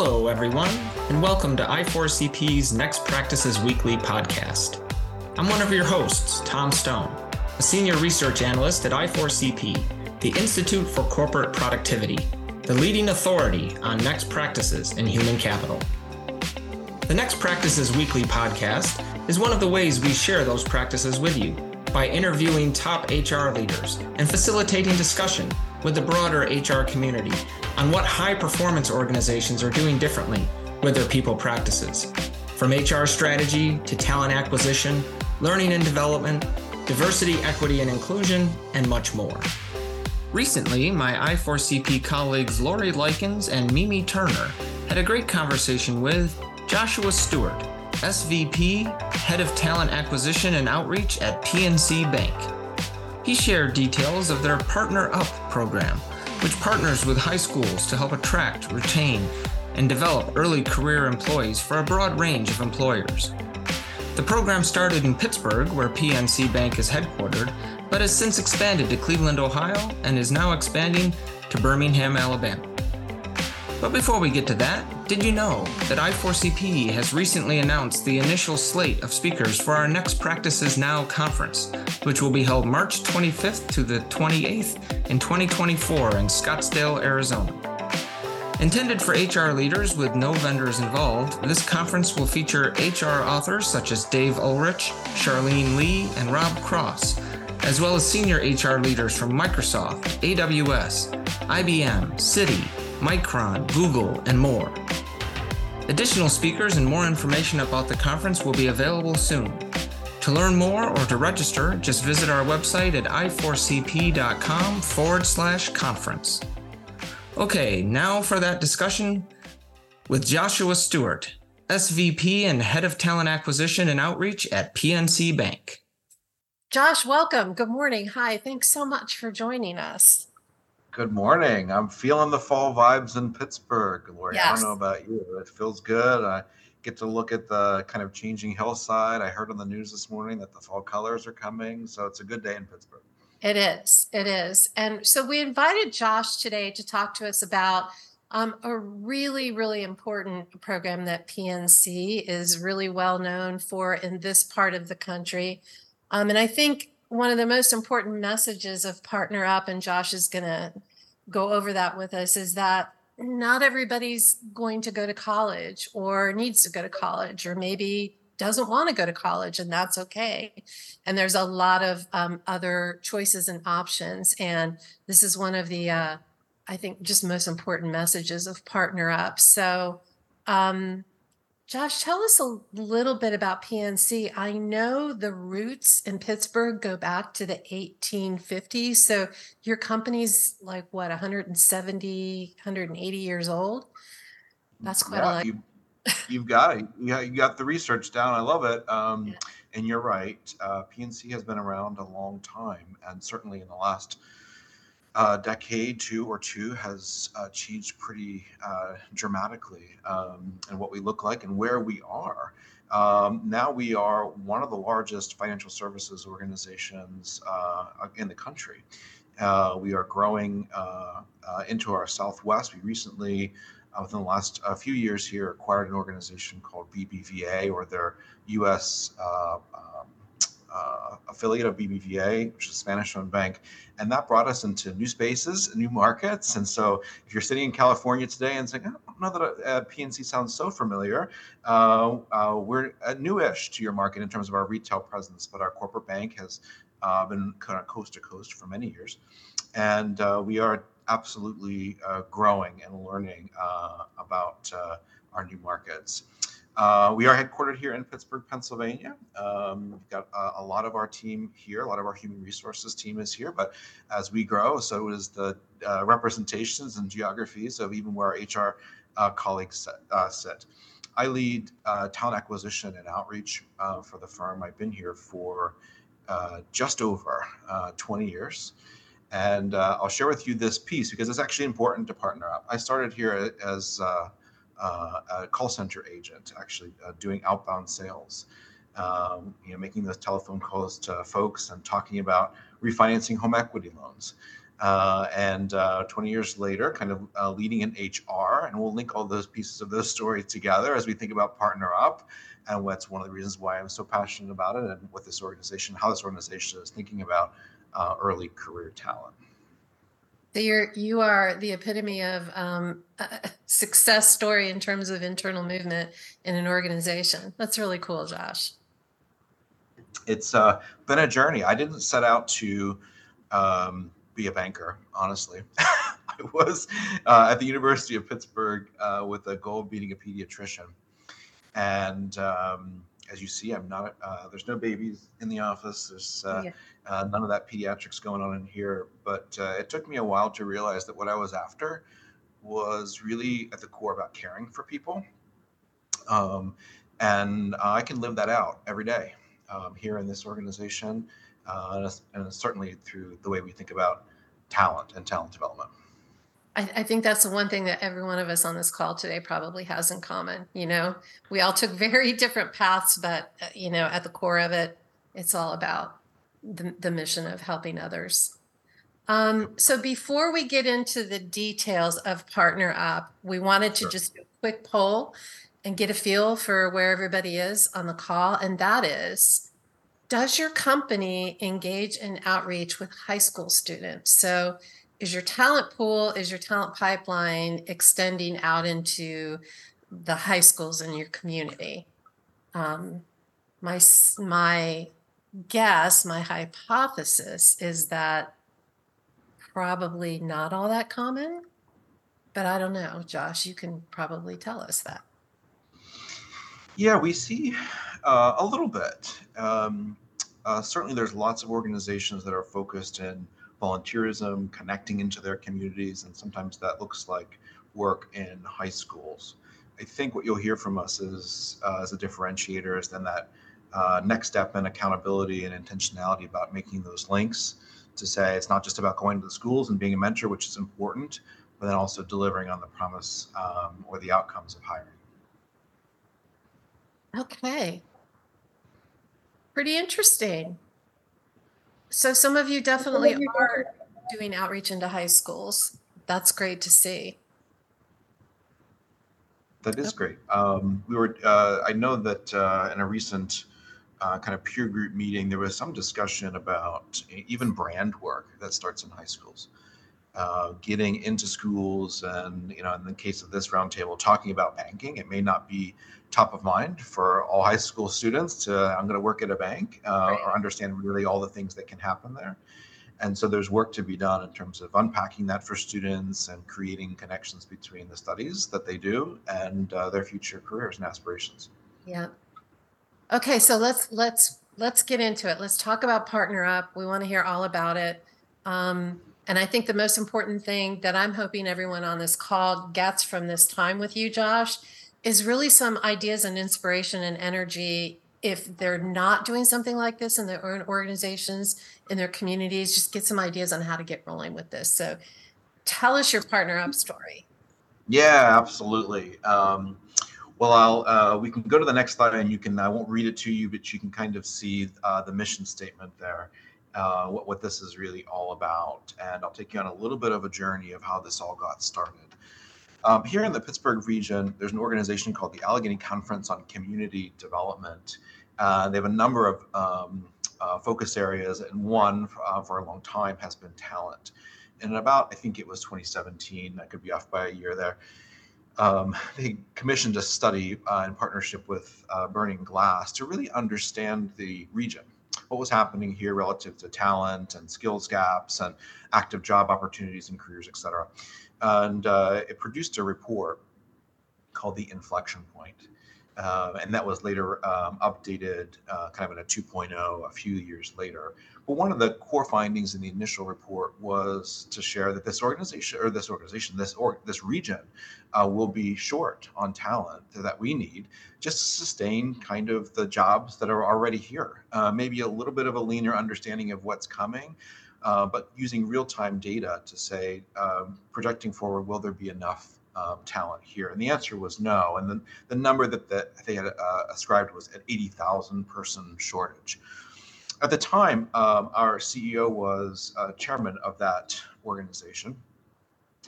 Hello, everyone, and welcome to I4CP's Next Practices Weekly podcast. I'm one of your hosts, Tom Stone, a senior research analyst at I4CP, the Institute for Corporate Productivity, the leading authority on next practices in human capital. The Next Practices Weekly podcast is one of the ways we share those practices with you by interviewing top HR leaders and facilitating discussion with the broader HR community on what high performance organizations are doing differently with their people practices. From HR strategy to talent acquisition, learning and development, diversity, equity, and inclusion, and much more. Recently, my I4CP colleagues Lorrie Lykins and Mimi Turner had a great conversation with Joshua Stewart, SVP, Head of Talent Acquisition and Outreach at PNC Bank. He shared details of their Partner Up program, which partners with high schools to help attract, retain, and develop early career employees for a broad range of employers. The program started in Pittsburgh, where PNC Bank is headquartered, but has since expanded to Cleveland, Ohio, and is now expanding to Birmingham, Alabama. But before we get to that, did you know that I4CP has recently announced the initial slate of speakers for our next Practices Now conference, which will be held March 25th to the 28th in 2024 in Scottsdale, Arizona. Intended for HR leaders with no vendors involved, this conference will feature HR authors such as Dave Ulrich, Charlene Li, and Rob Cross, as well as senior HR leaders from Microsoft, AWS, IBM, Citi, Micron, Google, and more. Additional speakers and more information about the conference will be available soon. To learn more or to register, just visit our website at i4cp.com forward slash conference. Okay, now for that discussion with Joshua Stewart, SVP and Head of Talent Acquisition and Outreach at PNC Bank. Josh, welcome. Good morning. Hi, thanks so much for joining us. Good morning. I'm feeling the fall vibes in Pittsburgh, Lorrie. Yes. I don't know about you. It feels good. I get to look at the kind of changing hillside. I heard on the news this morning that the fall colors are coming. So it's a good day in Pittsburgh. It is. It is. And so we invited Josh today to talk to us about um, a really, really important program that PNC is really well known for in this part of the country. Um, and I think one of the most important messages of Partner Up, and Josh is going to go over that with us, is that not everybody's going to go to college or needs to go to college or maybe doesn't want to go to college, and that's okay. And there's a lot of um, other choices and options. And this is one of the, uh, I think, just most important messages of Partner Up. So, um, Josh, tell us a little bit about PNC. I know the roots in Pittsburgh go back to the 1850s. So your company's like what, 170, 180 years old? That's quite Yeah, a lot. you, you've got it. Yeah, you got the research down. I love it. Um, Yeah. And you're right. Uh, PNC has been around a long time, and certainly in the last uh, decade, two or two, has uh, changed pretty uh, dramatically um, in what we look like and where we are. Um, now we are one of the largest financial services organizations uh, in the country. Uh, we are growing uh, into our southwest. We recently, within the last few years here, acquired an organization called BBVA, or their U.S. Um, uh, affiliate of BBVA, which is a Spanish-owned bank, and that brought us into new spaces, new markets. And so, if you're sitting in California today and saying, "I don't know that uh, PNC sounds so familiar," uh, uh, we're uh, newish to your market in terms of our retail presence, but our corporate bank has been kind of coast to coast for many years, and we are absolutely growing and learning about our new markets. Uh, we are headquartered here in Pittsburgh, Pennsylvania. Um, we've got uh, a lot of our team here. A lot of our human resources team is here. But as we grow, so is the uh, representations and geographies of even where our HR uh, colleagues sit, uh, sit. I lead talent acquisition and outreach for the firm. I've been here for just over uh, 20 years. And uh, I'll share with you this piece because it's actually important to partner up. I started here as uh, a call center agent, actually uh, doing outbound sales, um, you know, making those telephone calls to folks and talking about refinancing home equity loans. uh, and uh, 20 years later, kind of uh, leading in HR. And we'll link all those pieces of those stories together as we think about Partner Up. And what's one of the reasons why I'm so passionate about it and what this organization, how this organization is thinking about uh, early career talent. You're you are the epitome of um, a success story in terms of internal movement in an organization. That's really cool, Josh. It's uh, been a journey. I didn't set out to um, be a banker, honestly. I was uh, at the University of Pittsburgh uh, with the goal of being a pediatrician. And um, as you see, I'm not, uh, there's no babies in the office. There's uh, yeah. Uh, none of that pediatrics going on in here. But uh, it took me a while to realize that what I was after was really at the core about caring for people. Um, and I can live that out every day um, here in this organization uh, and certainly through the way we think about talent and talent development. I, I, think that's the one thing that every one of us on this call today probably has in common. You know, we all took very different paths, but uh, you know, at the core of it, it's all about the, the mission of helping others. Um, so before we get into the details of Partner Up, we wanted to just do a quick poll and get a feel for where everybody is on the call, and that is does your company engage in outreach with high school students? So, is your talent pool, is your talent pipeline extending out into the high schools in your community? Um, my my guess, my hypothesis is that probably not all that common, but I don't know. Josh, you can probably tell us that. Yeah, we see uh, a little bit. Um, uh, certainly, there's lots of organizations that are focused in volunteerism, connecting into their communities, and sometimes that looks like work in high schools. I think what you'll hear from us is, uh, as a differentiator, is then that uh, next step in accountability and intentionality about making those links to say it's not just about going to the schools and being a mentor, which is important, but then also delivering on the promise um, or the outcomes of hiring. Okay. Pretty interesting. So some of you definitely are doing outreach into high schools. That's great to see. That is great. Um, we were, uh, I know that uh, in a recent uh, kind of peer group meeting, there was some discussion about even brand work that starts in high schools uh, getting into schools and you know in the case of this roundtable talking about banking it may not be top of mind for all high school students to i'm going to work at a bank uh, right. or understand really all the things that can happen there. And so there's work to be done in terms of unpacking that for students and creating connections between the studies that they do and uh, their future careers and aspirations. Yeah. Okay so let's let's let's get into it. Let's talk about partner up. We want to hear all about it. Um, and I think the most important thing that I'm hoping everyone on this call gets from this time with you, Josh, is really some ideas and inspiration and energy. If they're not doing something like this in their own organizations, in their communities, just get some ideas on how to get rolling with this. So tell us your partner up story. Yeah, absolutely. Um, well, I'll uh, we can go to the next slide, and you can I won't read it to you, but you can kind of see uh, the mission statement there uh, what, what this is really all about. And I'll take you on a little bit of a journey of how this all got started. Um, here in the Pittsburgh region, there's an organization called the Allegheny Conference on Community Development. Uh, they have a number of um, uh, focus areas, and one uh, for a long time has been talent. And about, I think it was 2017, I could be off by a year there, um, they commissioned a study uh, in partnership with uh, Burning Glass to really understand the region what was happening here relative to talent and skills gaps and active job opportunities and careers, et cetera. And uh, it produced a report called the inflection point. Uh, and that was later um, updated uh, kind of in a 2.0 a few years later. But one of the core findings in the initial report was to share that this organization or this organization, this or this region, uh, will be short on talent that we need just to sustain kind of the jobs that are already here. Uh, maybe a little bit of a leaner understanding of what's coming. Uh, but using real-time data to say, um, projecting forward, will there be enough um, talent here? And the answer was no. And then the number that, that they had uh, ascribed was an 80,000 person shortage. at the time, um, our CEO was uh, chairman of that organization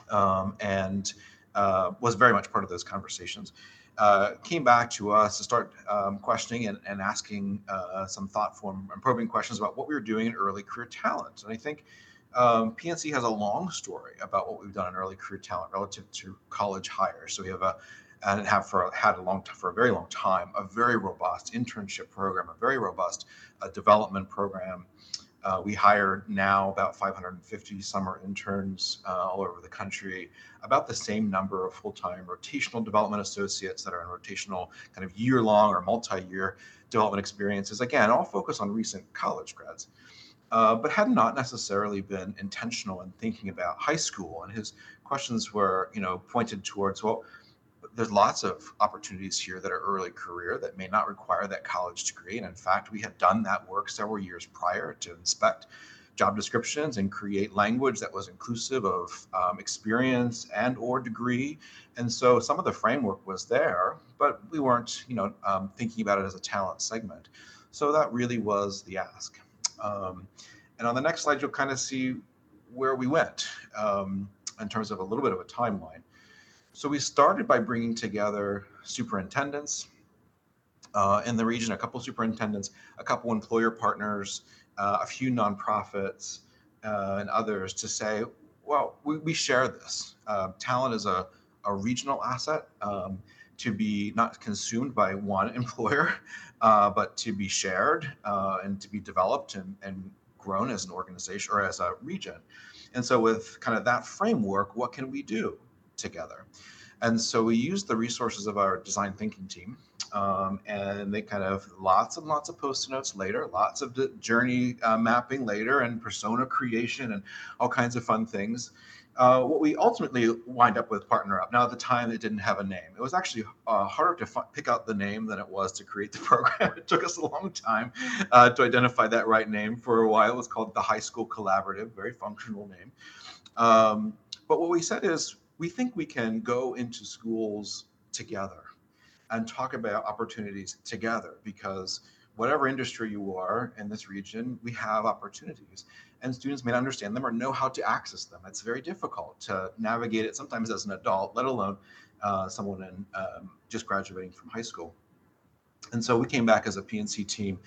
um, and uh, was very much part of those conversations. Uh, came back to us to start um, questioning and, and asking uh, some thoughtful and probing questions about what we were doing in early career talent. And I think um, PNC has a long story about what we've done in early career talent relative to college hires. So we have a and have for had a long for a very long time a very robust internship program, a very robust uh, development program. Uh, we hire now about 550 summer interns uh, all over the country, about the same number of full-time rotational development associates that are in rotational kind of year-long or multi-year development experiences. Again, all focus on recent college grads. Uh, but had not necessarily been intentional in thinking about high school. And his questions were, you know, pointed towards, well, there's lots of opportunities here that are early career that may not require that college degree. And in fact, we had done that work several years prior to inspect job descriptions and create language that was inclusive of um, experience and or degree. And so some of the framework was there, but we weren't, you know, um, thinking about it as a talent segment. So that really was the ask. Um, and on the next slide, you'll kind of see where we went um, in terms of a little bit of a timeline. So we started by bringing together superintendents uh, in the region, a couple superintendents, a couple employer partners, uh, a few nonprofits, uh, and others to say, well, we, we share this. Uh, talent is a, a regional asset um, to be not consumed by one employer, uh, but to be shared uh, and to be developed and, and grown as an organization or as a region. And so, with kind of that framework, what can we do? Together. And so we used the resources of our design thinking team. Um, and they kind of lots and lots of post notes later, lots of journey uh, mapping later, and persona creation, and all kinds of fun things. Uh, what we ultimately wind up with Partner Up. Now, at the time, it didn't have a name. It was actually uh, harder to f- pick out the name than it was to create the program. it took us a long time uh, to identify that right name. For a while, it was called the High School Collaborative, very functional name. Um, but what we said is we think we can go into schools together and talk about opportunities together because whatever industry you are in this region, we have opportunities. And students may not understand them or know how to access them. It's very difficult to navigate it sometimes as an adult, let alone uh, someone in, um, just graduating from high school. And so we came back as a PNC team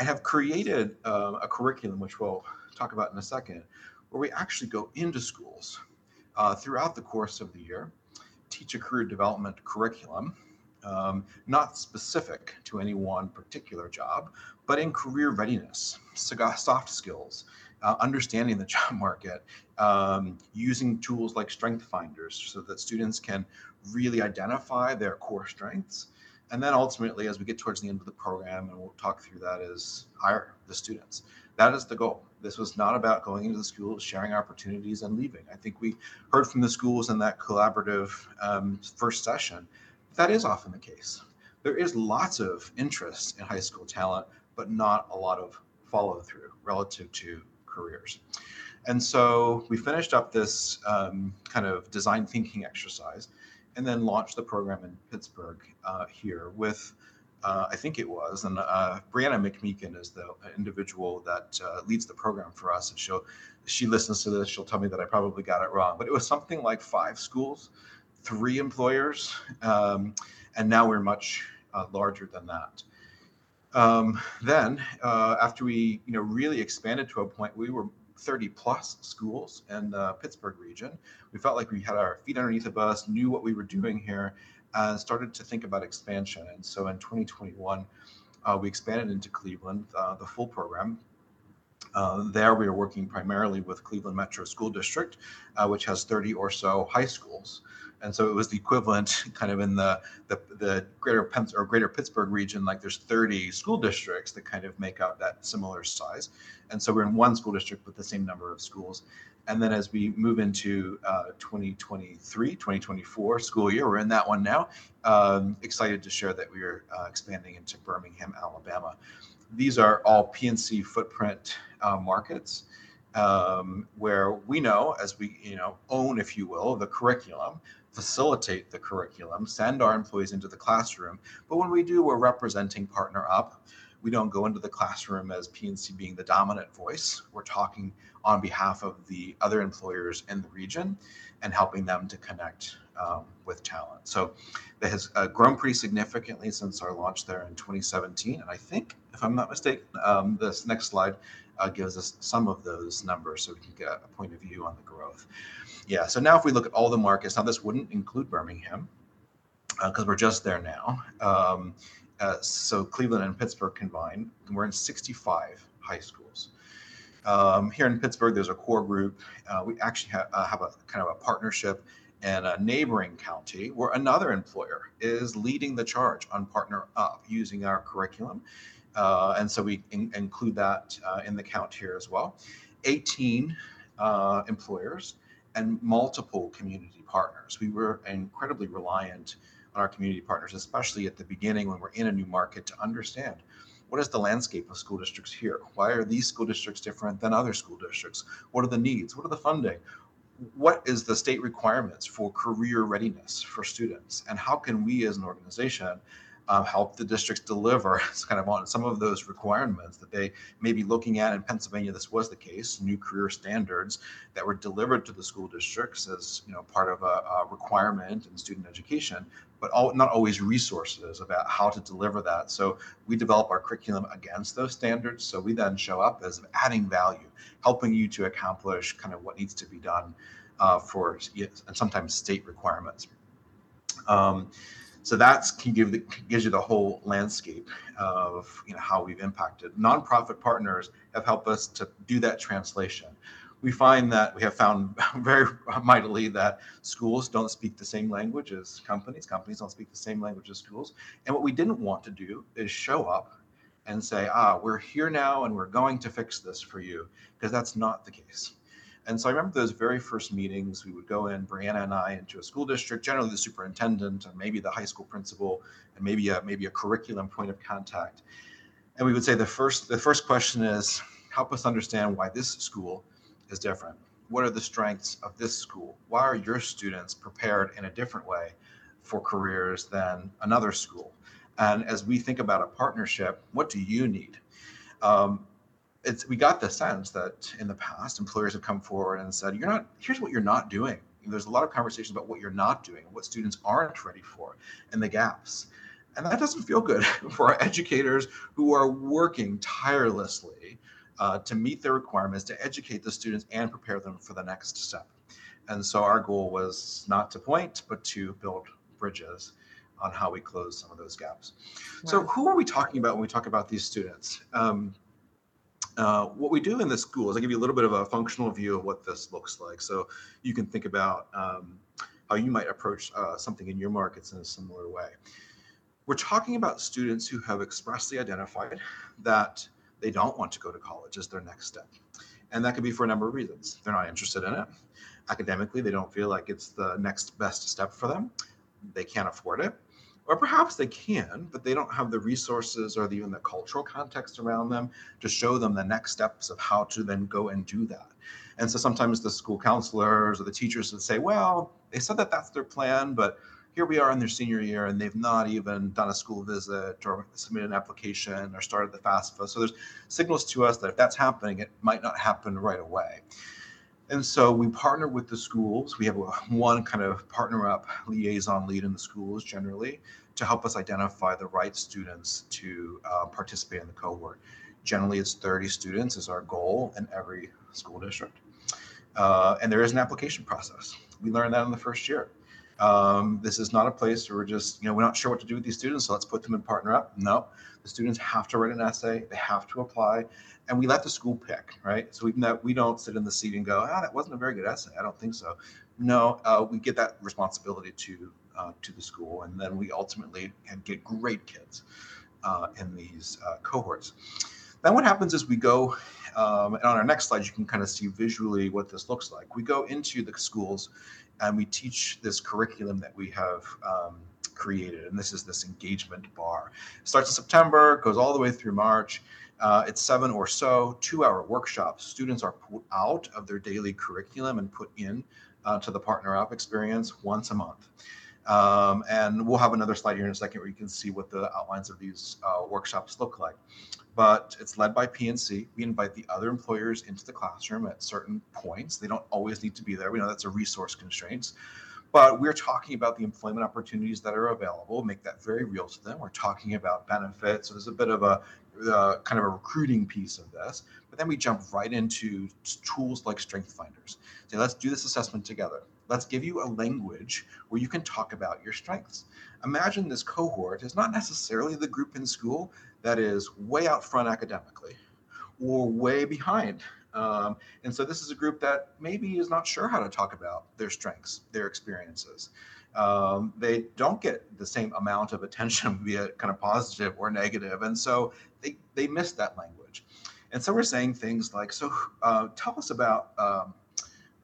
and have created uh, a curriculum, which we'll talk about in a second, where we actually go into schools uh, throughout the course of the year, teach a career development curriculum, um, not specific to any one particular job, but in career readiness, soft skills, uh, understanding the job market, um, using tools like strength finders so that students can really identify their core strengths. And then ultimately, as we get towards the end of the program, and we'll talk through that, is hire the students. That is the goal. This was not about going into the schools, sharing opportunities, and leaving. I think we heard from the schools in that collaborative um, first session. That is often the case. There is lots of interest in high school talent, but not a lot of follow through relative to careers. And so we finished up this um, kind of design thinking exercise and then launched the program in Pittsburgh uh, here with uh, I think it was. And uh, Brianna McMeekin is the individual that uh, leads the program for us. And she'll, she listens to this, she'll tell me that I probably got it wrong. But it was something like five schools, three employers, um, and now we're much uh, larger than that. Um, then, uh, after we, you know, really expanded to a point, we were 30 plus schools in the Pittsburgh region. We felt like we had our feet underneath of us, knew what we were doing here, uh, started to think about expansion. And so in 2021, uh, we expanded into Cleveland, uh, the full program. Uh, there, we are working primarily with Cleveland Metro School District, uh, which has 30 or so high schools. And so it was the equivalent, kind of in the the, the greater Pens- or greater Pittsburgh region, like there's 30 school districts that kind of make up that similar size. And so we're in one school district with the same number of schools. And then as we move into uh, 2023, 2024 school year, we're in that one now. Um, excited to share that we are uh, expanding into Birmingham, Alabama. These are all PNC footprint uh, markets um, where we know, as we you know own, if you will, the curriculum, facilitate the curriculum, send our employees into the classroom. But when we do, we're representing Partner Up We don't go into the classroom as PNC being the dominant voice. We're talking on behalf of the other employers in the region and helping them to connect um, with talent. So that has uh, grown pretty significantly since our launch there in 2017. And I think, if I'm not mistaken, um, this next slide uh, gives us some of those numbers so we can get a point of view on the growth. Yeah, so now if we look at all the markets, now this wouldn't include Birmingham because uh, we're just there now. Um, uh, so Cleveland and Pittsburgh combined, we're in 65 high schools. Um, here in Pittsburgh, there's a core group. Uh, we actually ha- uh, have a kind of a partnership in a neighboring county where another employer is leading the charge on Partner Up using our curriculum. Uh, and so we in- include that uh, in the count here as well. 18 uh, employers and multiple community partners. We were incredibly reliant on our community partners, especially at the beginning when we're in a new market, to understand what is the landscape of school districts here? Why are these school districts different than other school districts? What are the needs? What are the funding? What is the state requirements for career readiness for students? And how can we as an organization um, help the districts deliver kind of on some of those requirements that they may be looking at in Pennsylvania. This was the case, new career standards that were delivered to the school districts as you know part of a, a requirement in student education, but all, not always resources about how to deliver that. So we develop our curriculum against those standards. So we then show up as adding value, helping you to accomplish kind of what needs to be done uh, for and sometimes state requirements. Um, so that's can give the, gives you the whole landscape of you know how we've impacted. Nonprofit partners have helped us to do that translation. We find that we have found very mightily that schools don't speak the same language as companies. Companies don't speak the same language as schools. And what we didn't want to do is show up and say, ah, we're here now and we're going to fix this for you, because that's not the case. And so I remember those very first meetings. We would go in, Brianna and I, into a school district, generally the superintendent and maybe the high school principal, and maybe a maybe a curriculum point of contact. And we would say the first the first question is help us understand why this school is different. What are the strengths of this school? Why are your students prepared in a different way for careers than another school? And as we think about a partnership, what do you need? Um, it's we got the sense that in the past employers have come forward and said you're not here's what you're not doing there's a lot of conversations about what you're not doing what students aren't ready for and the gaps and that doesn't feel good for our educators who are working tirelessly uh, to meet their requirements to educate the students and prepare them for the next step and so our goal was not to point but to build bridges on how we close some of those gaps wow. so who are we talking about when we talk about these students um, uh, what we do in the school is I give you a little bit of a functional view of what this looks like. So you can think about um, how you might approach uh, something in your markets in a similar way. We're talking about students who have expressly identified that they don't want to go to college as their next step. And that could be for a number of reasons. They're not interested in it. Academically, they don't feel like it's the next best step for them. They can't afford it or perhaps they can, but they don't have the resources or the, even the cultural context around them to show them the next steps of how to then go and do that. And so sometimes the school counselors or the teachers would say, well, they said that that's their plan, but here we are in their senior year and they've not even done a school visit or submitted an application or started the FAFSA. So there's signals to us that if that's happening, it might not happen right away. And so we partner with the schools. We have one kind of partner up liaison lead in the schools generally to help us identify the right students to uh, participate in the cohort. Generally, it's 30 students is our goal in every school district. Uh, and there is an application process. We learned that in the first year. Um, this is not a place where we're just, you know, we're not sure what to do with these students, so let's put them in partner up. No, the students have to write an essay, they have to apply, and we let the school pick, right? So we not, we don't sit in the seat and go, ah, that wasn't a very good essay. I don't think so. No, uh, we get that responsibility to uh, to the school, and then we ultimately can get great kids uh, in these uh, cohorts. Then what happens is we go, um, and on our next slide, you can kind of see visually what this looks like. We go into the schools and we teach this curriculum that we have um, created, and this is this engagement bar. It starts in September, goes all the way through March. Uh, it's seven or so two-hour workshops. Students are put out of their daily curriculum and put in uh, to the Partner Up experience once a month. Um, and we'll have another slide here in a second where you can see what the outlines of these uh, workshops look like. But it's led by PNC. We invite the other employers into the classroom at certain points. They don't always need to be there. We know that's a resource constraints, but we're talking about the employment opportunities that are available, make that very real to them. We're talking about benefits. So there's a bit of a uh, kind of a recruiting piece of this, but then we jump right into tools like Strength Finders. Say, let's do this assessment together. Let's give you a language where you can talk about your strengths. Imagine this cohort is not necessarily the group in school that is way out front academically or way behind. Um, and so this is a group that maybe is not sure how to talk about their strengths, their experiences. Um, they don't get the same amount of attention, be it kind of positive or negative, and so they they miss that language. And so we're saying things like, "So uh, tell us about um,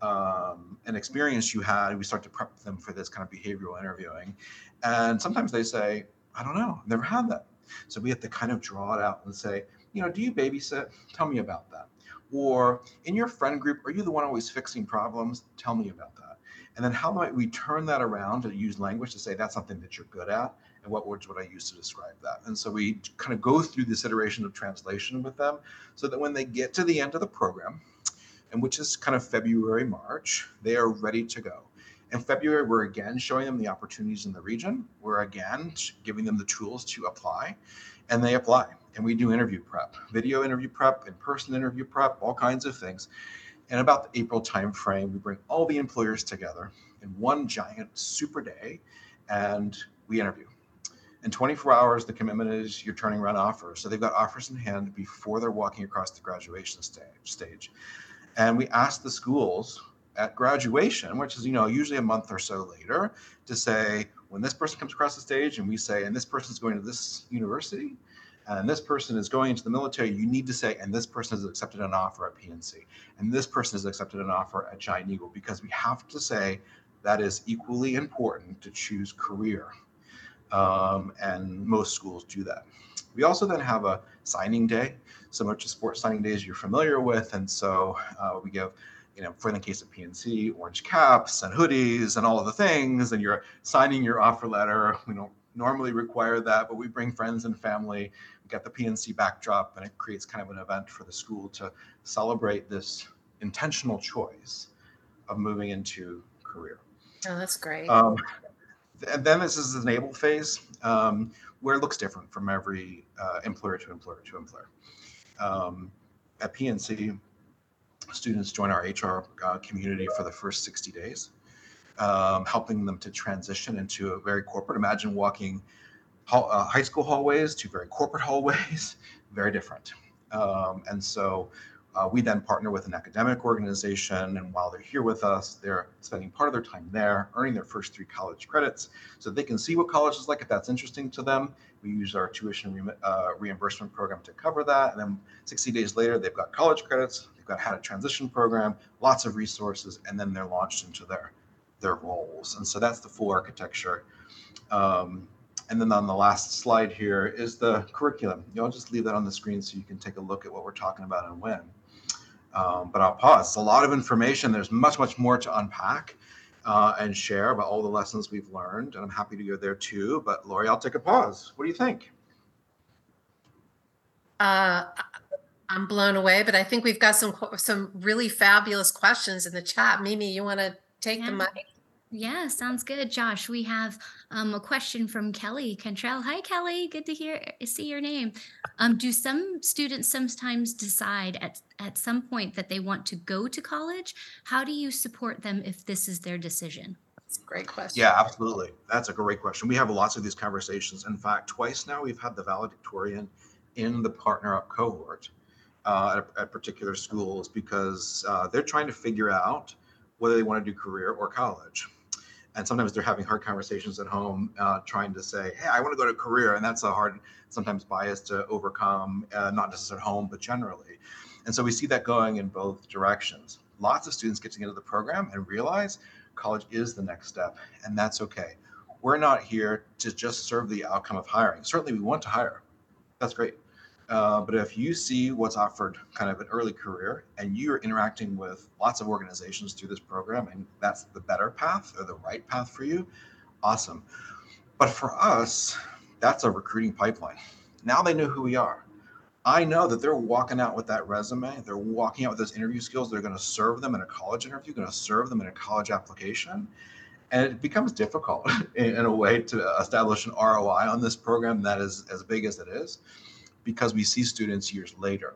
um, an experience you had." We start to prep them for this kind of behavioral interviewing, and sometimes they say, "I don't know, never had that." So we have to kind of draw it out and say, you know, do you babysit? Tell me about that. Or in your friend group, are you the one always fixing problems? Tell me about that. And then how might we turn that around and use language to say that's something that you're good at? And what words would I use to describe that? And so we kind of go through this iteration of translation with them so that when they get to the end of the program, and which is kind of February, March, they are ready to go. In February, we're again showing them the opportunities in the region. We're again giving them the tools to apply, and they apply. And we do interview prep, video interview prep, in person interview prep, all kinds of things. And about the April timeframe, we bring all the employers together in one giant super day and we interview. In 24 hours, the commitment is you're turning around offers. So they've got offers in hand before they're walking across the graduation stage. stage. And we ask the schools at graduation, which is, you know, usually a month or so later, to say, when this person comes across the stage and we say, and this person's going to this university, and this person is going into the military, you need to say, and this person has accepted an offer at PNC, and this person has accepted an offer at Giant Eagle, because we have to say that is equally important to choose career. Um, and most schools do that. We also then have a signing day, similar to sports signing days you're familiar with. And so uh, we give you know, for the case of PNC, orange caps and hoodies and all of the things, and you're signing your offer letter. We don't normally require that, but we bring friends and family, we get the PNC backdrop, and it creates kind of an event for the school to celebrate this intentional choice of moving into career. Oh, that's great. Um, and then this is the enable phase, um, where it looks different from every uh, employer to employer to employer. Um, at PNC, students join our HR uh, community for the first 60 days, um, helping them to transition into a very corporate. Imagine walking uh, high school hallways to very corporate hallways, very different. Um, and so uh, we then partner with an academic organization, and while they're here with us, they're spending part of their time there, earning their first three college credits, so they can see what college is like if that's interesting to them. We use our tuition re- uh, reimbursement program to cover that, and then 60 days later, they've got college credits, they've got how to transition program, lots of resources, and then they're launched into their their roles. And so that's the full architecture. Um, and then on the last slide here is the curriculum. You know, I'll just leave that on the screen so you can take a look at what we're talking about and when. Um, but I'll pause. It's a lot of information. There's much, much more to unpack uh, and share about all the lessons we've learned. And I'm happy to go there too. But Lorrie, I'll take a pause. What do you think? Uh, I'm blown away, but I think we've got some some really fabulous questions in the chat. Mimi, you want to take yeah. the mic? Yeah, sounds good. Josh, we have um, a question from Kelly Cantrell. Hi, Kelly. Good to hear see your name. Um, do some students sometimes decide at, at some point that they want to go to college? How do you support them if this is their decision? That's a great question. Yeah, absolutely. That's a great question. We have lots of these conversations. In fact, twice now we've had the valedictorian in the partner up cohort uh, at, at, particular schools because uh, they're trying to figure out whether they want to do career or college and sometimes they're having hard conversations at home uh, trying to say hey i want to go to career and that's a hard sometimes bias to overcome uh, not just at home but generally. And so we see that going in both directions. Lots of students getting into the program and realize college is the next step and that's okay. We're not here to just serve the outcome of hiring. Certainly we want to hire. That's great uh, but if you see what's offered kind of an early career and you're interacting with lots of organizations through this program and that's the better path or the right path for you, awesome. But for us, that's a recruiting pipeline. Now they know who we are. I know that they're walking out with that resume. They're walking out with those interview skills. They're going to serve them in a college interview, going to serve them in a college application. And it becomes difficult in, in, a way to establish an ROI on this program that is as big as it is because we see students years later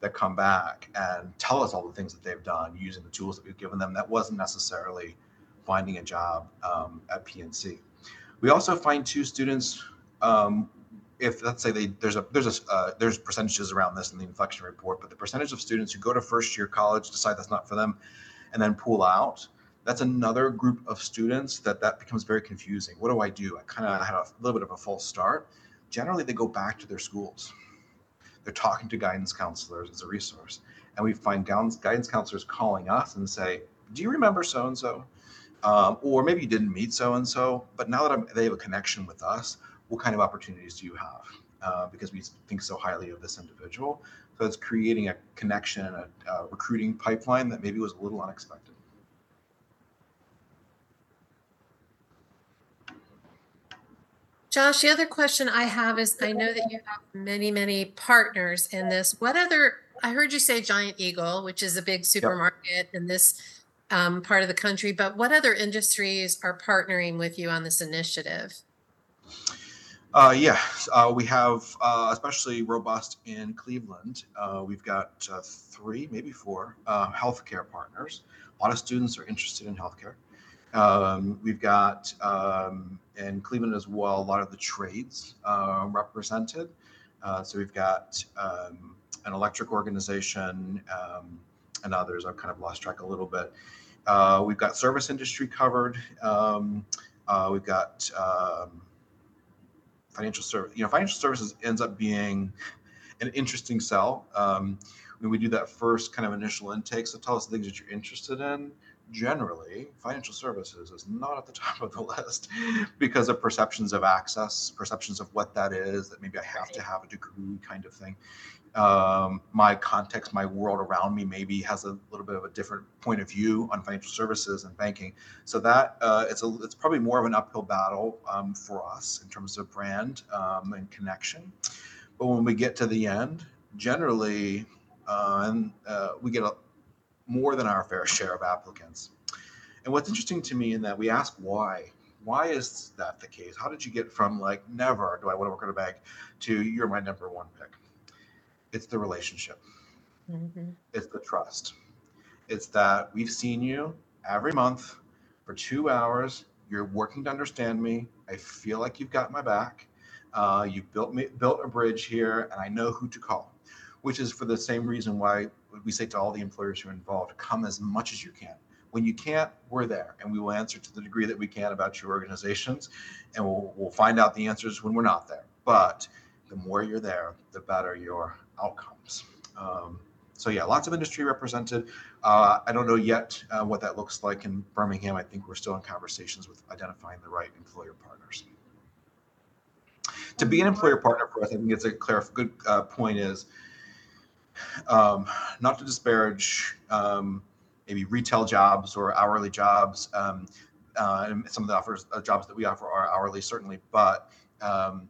that come back and tell us all the things that they've done using the tools that we've given them that wasn't necessarily finding a job um, at PNC. We also find two students um, if let's say they there's a there's a uh, there's percentages around this in the inflection report, but the percentage of students who go to first year college decide that's not for them, and then pull out. That's another group of students that that becomes very confusing. What do I do? I kind of had a little bit of a false start. Generally, they go back to their schools. They're talking to guidance counselors as a resource, and we find guidance counselors calling us and say, "Do you remember so and so?" Or maybe you didn't meet so and so, but now that I'm, they have a connection with us, what kind of opportunities do you have? Uh, because we think so highly of this individual. So it's creating a connection and a, a recruiting pipeline that maybe was a little unexpected. Josh, the other question I have is I know that you have many, many partners in this. What other, I heard you say Giant Eagle, which is a big supermarket yep. in this um, part of the country, but what other industries are partnering with you on this initiative? Uh, yeah, uh, we have uh, especially robust in Cleveland. Uh, we've got uh, three, maybe four uh, healthcare partners. A lot of students are interested in healthcare. Um, we've got um, in Cleveland as well a lot of the trades represented. so we've got um, an electric organization um, and others. I've kind of lost track a little bit. we've got service industry covered. Um, we've got um, financial service. You know, financial services ends up being an interesting sell. Um, when we do that first kind of initial intake, so tell us the things that you're interested in. Generally, financial services is not at the top of the list because of perceptions of access, perceptions of what that is, that maybe I have to have a degree kind of thing um, my context, my world around me maybe has a little bit of a different point of view on financial services and banking. So that uh, it's a it's probably more of an uphill battle um, for us in terms of brand um, and connection. But when we get to the end, generally, uh, and uh, we get a, more than our fair share of applicants. And what's interesting to me in that we ask why. Why is that the case? How did you get from like never do I want to work at a bank to you're my number one pick? it's the relationship mm-hmm. it's the trust it's that we've seen you every month for two hours you're working to understand me i feel like you've got my back uh, you've built me built a bridge here and i know who to call which is for the same reason why we say to all the employers who are involved come as much as you can when you can't we're there and we will answer to the degree that we can about your organizations and we'll, we'll find out the answers when we're not there but the more you're there the better your outcomes. Um, so yeah, lots of industry represented. Uh, I don't know yet uh, what that looks like in Birmingham. I think we're still in conversations with identifying the right employer partners. To be an employer partner for us, I think it's a good uh, point is um, not to disparage um, maybe retail jobs or hourly jobs. Um, uh, some of the offers uh, jobs that we offer are hourly, certainly, but um,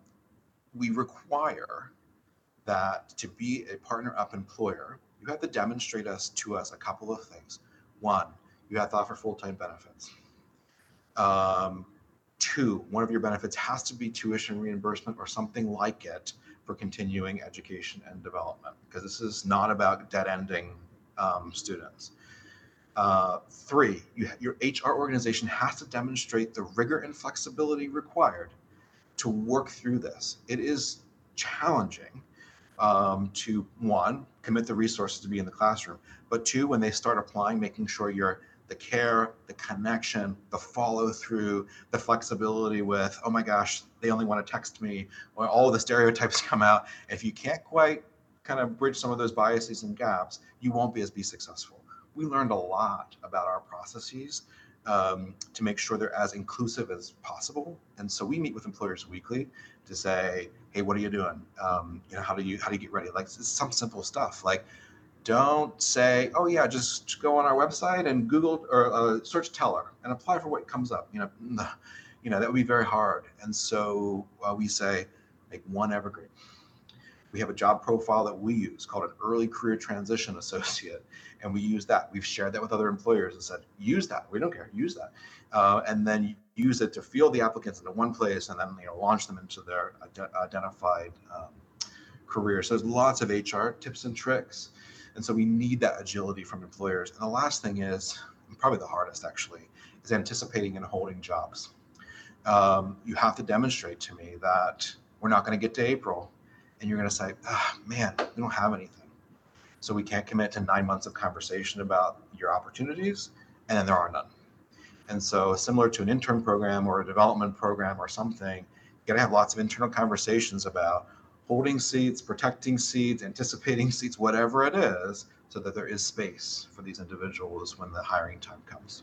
we require that to be a partner up employer, you have to demonstrate us to us a couple of things. One, you have to offer full-time benefits. Um, two, one of your benefits has to be tuition reimbursement or something like it for continuing education and development, because this is not about dead-ending um, students. Uh, three, you, your HR organization has to demonstrate the rigor and flexibility required to work through this. It is challenging um, to one commit the resources to be in the classroom but two when they start applying making sure you're the care the connection the follow through the flexibility with oh my gosh they only want to text me or all the stereotypes come out if you can't quite kind of bridge some of those biases and gaps you won't be as be successful we learned a lot about our processes um, to make sure they're as inclusive as possible and so we meet with employers weekly to say hey, what are you doing? Um, you know, how do you how do you get ready? Like some simple stuff. Like, don't say, oh yeah, just go on our website and Google or uh, search teller and apply for what comes up. You know, you know that would be very hard. And so uh, we say, make one evergreen. We have a job profile that we use called an early career transition associate, and we use that. We've shared that with other employers and said, use that. We don't care, use that, uh, and then use it to field the applicants into one place, and then you know launch them into their ad- identified um, career. So there's lots of HR tips and tricks, and so we need that agility from employers. And the last thing is probably the hardest actually is anticipating and holding jobs. Um, you have to demonstrate to me that we're not going to get to April and you're going to say, oh, man, we don't have anything. So we can't commit to nine months of conversation about your opportunities, and then there are none. And so, similar to an intern program or a development program or something, you got to have lots of internal conversations about holding seats, protecting seats, anticipating seats, whatever it is, so that there is space for these individuals when the hiring time comes.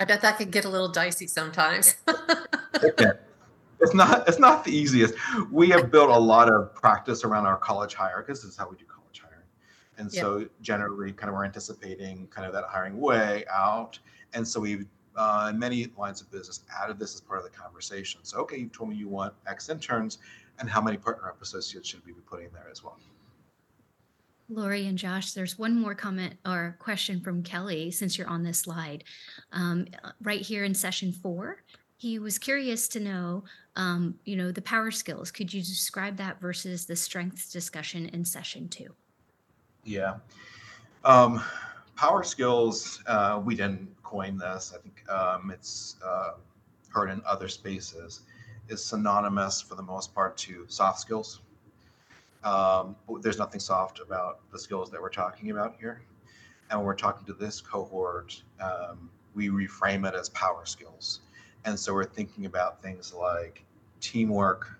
I bet that could get a little dicey sometimes. it's not it's not the easiest. We have built a lot of practice around our college hire because this is how we do college hiring. And yeah. so generally kind of we're anticipating kind of that hiring way out. And so we've uh, many lines of business added this as part of the conversation. So okay, you've told me you want X interns and how many PartnerUp associates should we be putting there as well? Lorrie and Josh, there's one more comment or question from Kelly since you're on this slide. Um, right here in session four, he was curious to know, um, you know, the power skills. Could you describe that versus the strengths discussion in session two? Yeah. Um, power skills, uh, we didn't coin this. I think um, it's uh, heard in other spaces, is synonymous for the most part to soft skills. Um, there's nothing soft about the skills that we're talking about here. And when we're talking to this cohort, um, we reframe it as power skills. And so we're thinking about things like teamwork,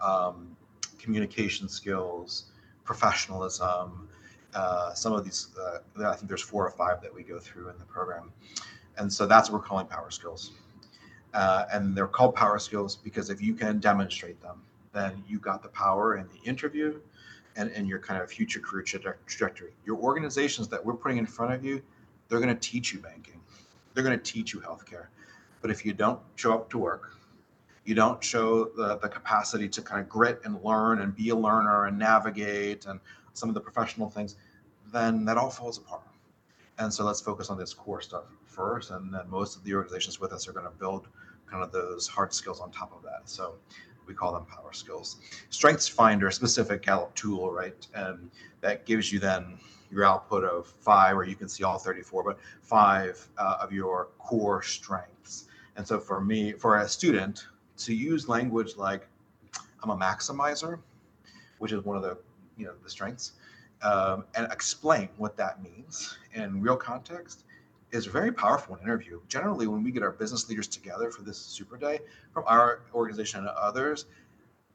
um, communication skills, professionalism. Uh, some of these, uh, I think there's four or five that we go through in the program. And so that's what we're calling power skills. Uh, and they're called power skills because if you can demonstrate them, then you got the power in the interview and in your kind of future career trajectory. Your organizations that we're putting in front of you, they're going to teach you banking, they're going to teach you healthcare. But if you don't show up to work, you don't show the, the capacity to kind of grit and learn and be a learner and navigate and some of the professional things, then that all falls apart. And so let's focus on this core stuff first. And then most of the organizations with us are going to build kind of those hard skills on top of that. So we call them power skills. StrengthsFinder, specific Gallup tool, right? And that gives you then your output of five, or you can see all 34, but five uh, of your core strengths. And so for me, for a student, to use language like I'm a maximizer, which is one of the you know the strengths, um, and explain what that means in real context is very powerful in interview. Generally, when we get our business leaders together for this super day from our organization and others,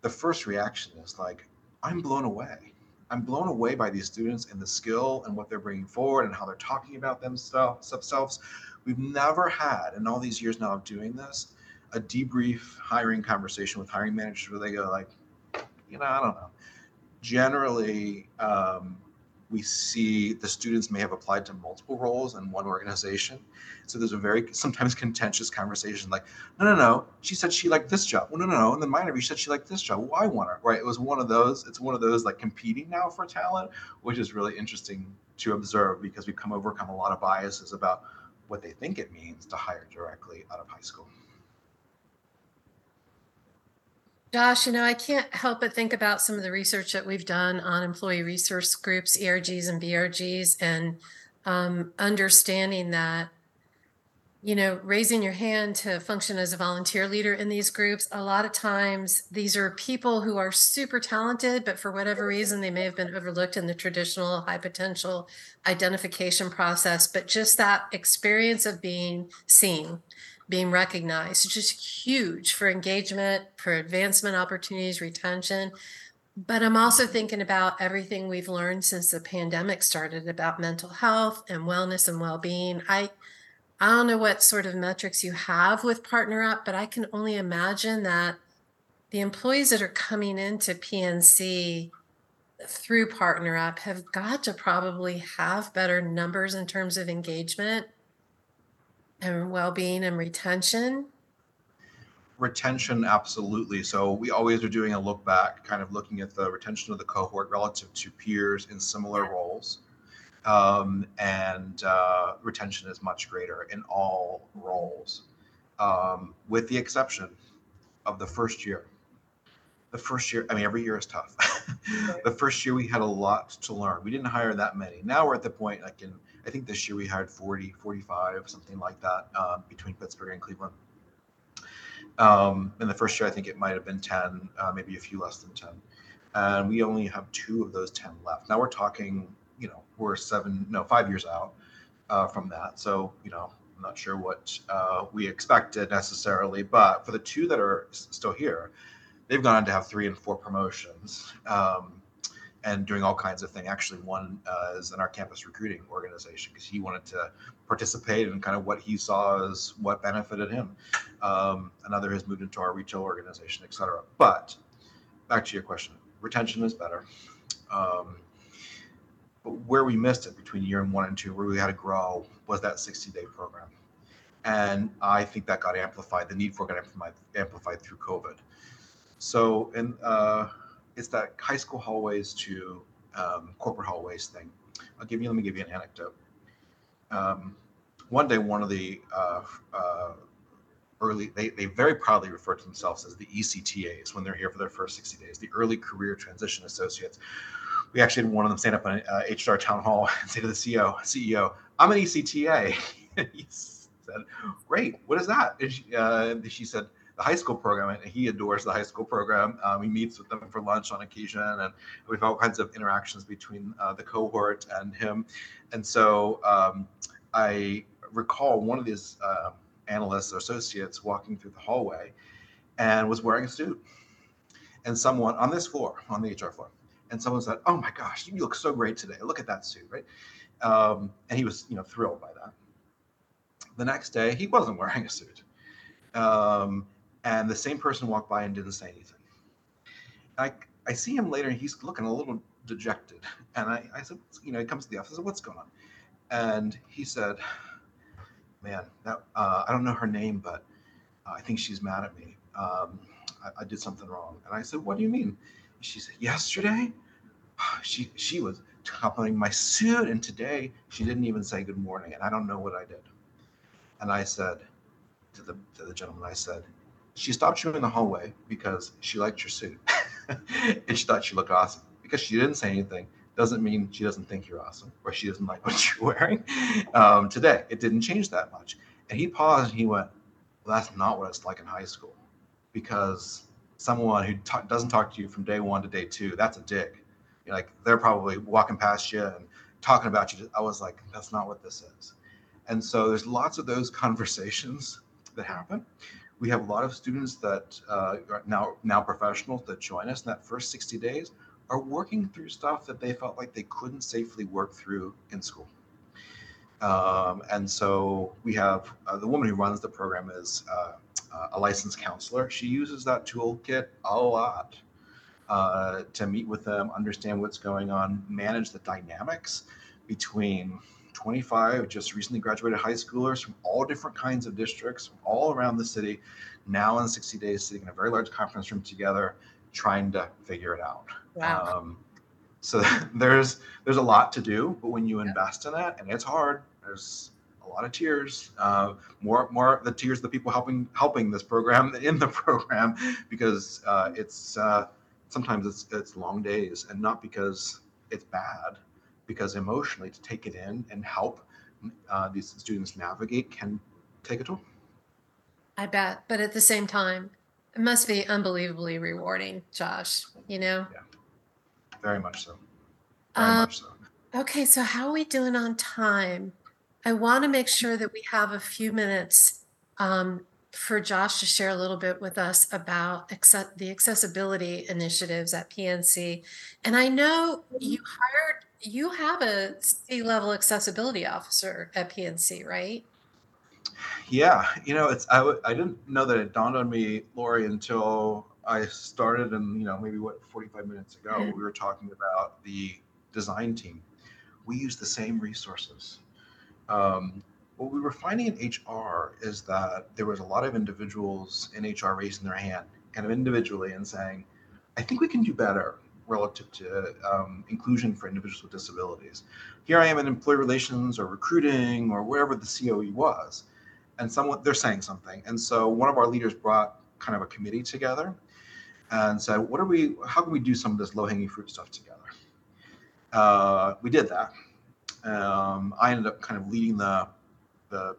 the first reaction is like, I'm blown away. I'm blown away by these students and the skill and what they're bringing forward and how they're talking about themselves. We've never had, in all these years now of doing this, a debrief hiring conversation with hiring managers where they go like, you know, I don't know. Generally, um, we see the students may have applied to multiple roles in one organization. So there's a very sometimes contentious conversation like, no, no, no, she said she liked this job. Well, no, no, no. And then my interview said she liked this job. Well, I want her, right? It was one of those, it's one of those like competing now for talent, which is really interesting to observe because we've come overcome a lot of biases about what they think it means to hire directly out of high school. Josh, you know, I can't help but think about some of the research that we've done on employee resource groups, ERGs and BRGs, and um, understanding that, you know, raising your hand to function as a volunteer leader in these groups, a lot of times these are people who are super talented, but for whatever reason, they may have been overlooked in the traditional high potential identification process. But just that experience of being seen being recognized, it's just huge for engagement, for advancement opportunities, retention. But I'm also thinking about everything we've learned since the pandemic started about mental health and wellness and well-being. I I don't know what sort of metrics you have with PartnerUp, but I can only imagine that the employees that are coming into PNC through PartnerUp have got to probably have better numbers in terms of engagement and well-being and retention retention, absolutely. So we always are doing a look back, kind of looking at the retention of the cohort relative to peers in similar roles. Um, and uh, retention is much greater in all roles, um, with the exception of the first year. The first year, I mean, every year is tough. the first year we had a lot to learn. We didn't hire that many. Now we're at the point, like in, I think this year we hired 40, 45, something like that uh, between Pittsburgh and Cleveland. Um, in the first year, I think it might have been 10, uh, maybe a few less than 10. And we only have two of those 10 left. Now we're talking, you know, we're seven, no, five years out uh, from that. So, you know, I'm not sure what uh, we expected necessarily, but for the two that are still here, they've gone on to have three and four promotions. Um, and doing all kinds of things. Actually, one uh, is in our campus recruiting organization because he wanted to participate in kind of what he saw as what benefited him. Um, another has moved into our retail organization, et cetera. But back to your question, retention is better. Um, but where we missed it between year one and two, where we had to grow, was that 60 day program. And I think that got amplified. The need for it got amplified, amplified through COVID. So, in uh, it's that high school hallways to um, corporate hallways thing. I'll give you. Let me give you an anecdote. Um, one day, one of the uh, uh, early they, they very proudly refer to themselves as the ECTAs when they're here for their first 60 days, the early career transition associates. We actually had one of them stand up in uh, HR town hall and say to the CEO, CEO, I'm an ECTA. he said, Great, what is that? And she, uh, she said, the high school program, and he adores the high school program. Um, he meets with them for lunch on occasion, and we've all kinds of interactions between uh, the cohort and him. And so um, I recall one of these uh, analysts or associates walking through the hallway and was wearing a suit. And someone on this floor, on the HR floor, and someone said, "Oh my gosh, you look so great today! Look at that suit, right?" Um, and he was, you know, thrilled by that. The next day, he wasn't wearing a suit. Um, and the same person walked by and didn't say anything. I I see him later and he's looking a little dejected. And I, I said, you know, he comes to the office, I said, what's going on? And he said, man, that uh, I don't know her name, but uh, I think she's mad at me. Um, I, I, did something wrong. And I said, what do you mean? She said, yesterday, she she was complimenting my suit, and today she didn't even say good morning, and I don't know what I did. And I said to the to the gentleman, I said, she stopped you in the hallway because she liked your suit and she thought you looked awesome. Because she didn't say anything doesn't mean she doesn't think you're awesome or she doesn't like what you're wearing. Um, today, it didn't change that much. And he paused and he went, Well, that's not what it's like in high school. Because someone who doesn't talk to you from day one to day two, that's a dig. You're like, they're probably walking past you and talking about you. I was like, That's not what this is. And so there's lots of those conversations that happen we have a lot of students that uh, are now now professionals that join us in that first 60 days are working through stuff that they felt like they couldn't safely work through in school. Um, and so we have uh, the woman who runs the program is uh, a licensed counselor. She uses that toolkit a lot uh, to meet with them, understand what's going on, manage the dynamics between 25 just recently graduated high schoolers from all different kinds of districts from all around the city now in 60 days sitting in a very large conference room together trying to figure it out wow. Um, so there's there's a lot to do but when you invest in that and it's hard there's a lot of tears uh, more more the tears of the people helping helping this program in the program because uh, it's uh, sometimes it's it's long days and not because it's bad because emotionally to take it in and help uh, these students navigate can take a toll. I bet, but at the same time, it must be unbelievably rewarding, Josh. You know. Yeah, very much so. Very um, much so. Okay, so how are we doing on time? I want to make sure that we have a few minutes um, for Josh to share a little bit with us about accept the accessibility initiatives at PNC. And I know you hired you have a C-level accessibility officer at PNC, right? Yeah, you know, it's I w- I didn't know that it dawned on me, Lorrie, until I started, and you know, maybe what 45 minutes ago, mm-hmm. we were talking about the design team. We use the same resources. Um, what we were finding in HR is that there was a lot of individuals in HR raising their hand, kind of individually, and saying, I think we can do better relative to um, inclusion for individuals with disabilities. Here I am in employee relations or recruiting or wherever the COE was, and someone they're saying something. And so one of our leaders brought kind of a committee together and said, "What are we? How can we do some of this low-hanging fruit stuff together?" Uh, we did that. Um, I ended up kind of leading the the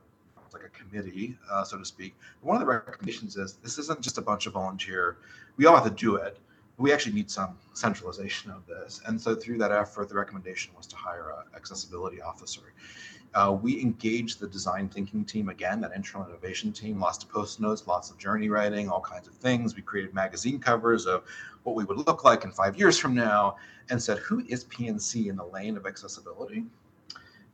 like a committee, uh, so to speak. One of the recommendations is this isn't just a bunch of volunteer. We all have to do it. We actually need some centralization of this. And so through that effort, the recommendation was to hire an accessibility officer. Uh, we engaged the design thinking team again, that internal innovation team, lots of post notes, lots of journey writing, all kinds of things. We created magazine covers of what we would look like in five years from now and said, who is PNC in the lane of accessibility?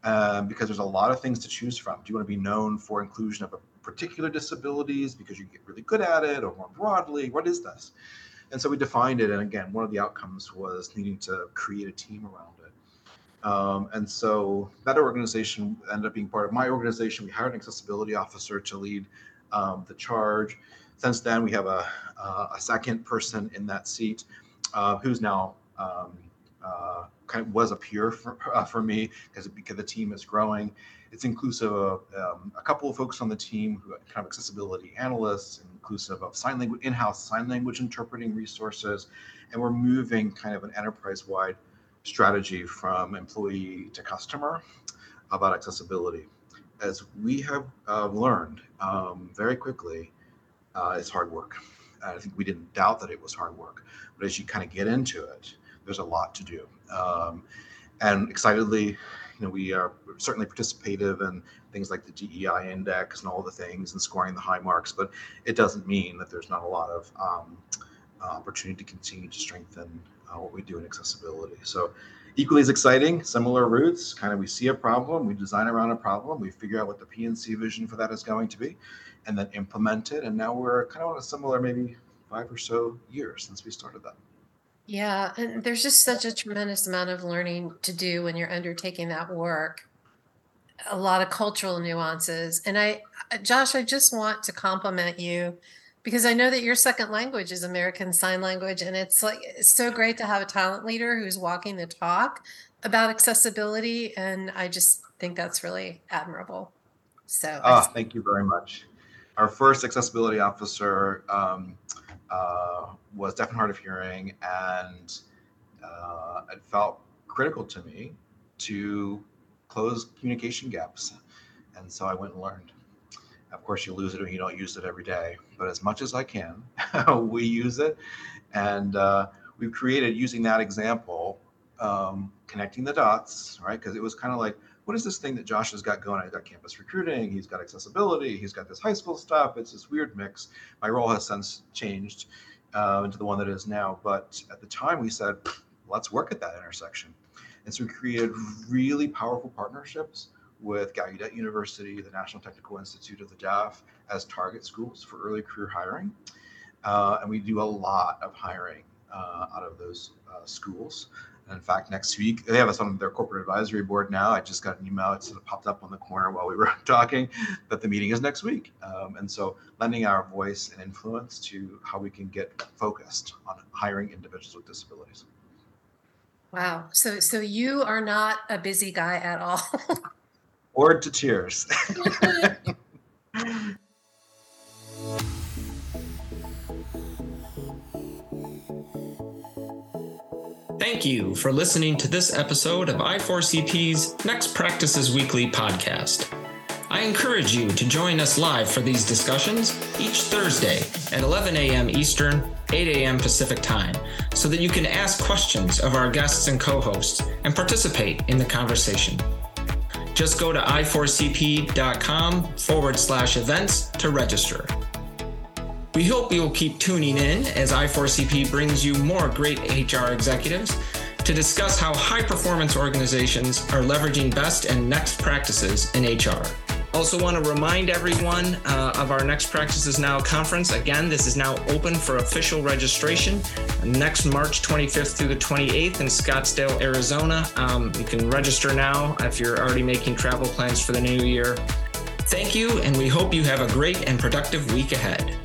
Um, because there's a lot of things to choose from. Do you want to be known for inclusion of particular disabilities because you get really good at it, or more broadly? What is this? And so we defined it. And again, one of the outcomes was needing to create a team around it. Um, and so that organization ended up being part of my organization. We hired an accessibility officer to lead um, the charge. Since then, we have a, uh, a second person in that seat uh, who's now um, uh, kind of was a peer for, uh, for me because because the team is growing. It's inclusive of um, a couple of folks on the team who are kind of accessibility analysts, inclusive of sign language in-house sign language interpreting resources, and we're moving kind of an enterprise-wide strategy from employee to customer about accessibility. As we have uh, learned um, very quickly, uh, it's hard work. I think we didn't doubt that it was hard work, but as you kind of get into it, there's a lot to do. Um, and excitedly, you know, we are certainly participative in things like the DEI index and all the things and scoring the high marks, but it doesn't mean that there's not a lot of um, opportunity to continue to strengthen uh, what we do in accessibility. So equally as exciting, similar roots, kind of we see a problem, we design around a problem, we figure out what the PNC vision for that is going to be, and then implement it. And now we're kind of on a similar maybe five or so years since we started that. Yeah, and there's just such a tremendous amount of learning to do when you're undertaking that work. A lot of cultural nuances. And I, uh, Josh, I just want to compliment you because I know that your second language is American Sign Language. And it's like, it's so great to have a talent leader who's walking the talk about accessibility. And I just think that's really admirable. So, oh, thank you very much. Our first accessibility officer, um, uh, was deaf and hard of hearing, and uh, it felt critical to me to close communication gaps. And so I went and learned. Of course, you lose it when you don't use it every day, but as much as I can, we use it. And uh, we've created using that example, um, connecting the dots, right? Because it was kind of like, what is this thing that Josh has got going? He's got campus recruiting, he's got accessibility, he's got this high school stuff. It's this weird mix. My role has since changed uh, into the one that is now. But at the time, we said, let's work at that intersection. And so we created really powerful partnerships with Gallaudet University, the National Technical Institute of the Deaf, as target schools for early career hiring. Uh, and we do a lot of hiring uh, out of those uh, schools. And in fact, next week, they have us on their corporate advisory board now. I just got an email, it sort of popped up on the corner while we were talking that the meeting is next week. Um, and so lending our voice and influence to how we can get focused on hiring individuals with disabilities. Wow. So so you are not a busy guy at all. or to tears. Thank you for listening to this episode of I4CP's Next Practices Weekly podcast. I encourage you to join us live for these discussions each Thursday at 11 a.m. Eastern, 8 a.m. Pacific Time, so that you can ask questions of our guests and co hosts and participate in the conversation. Just go to i4cp.com forward slash events to register. We hope you'll keep tuning in as I4CP brings you more great HR executives to discuss how high performance organizations are leveraging best and next practices in HR. Also, want to remind everyone uh, of our Next Practices Now conference. Again, this is now open for official registration next March 25th through the 28th in Scottsdale, Arizona. Um, you can register now if you're already making travel plans for the new year. Thank you, and we hope you have a great and productive week ahead.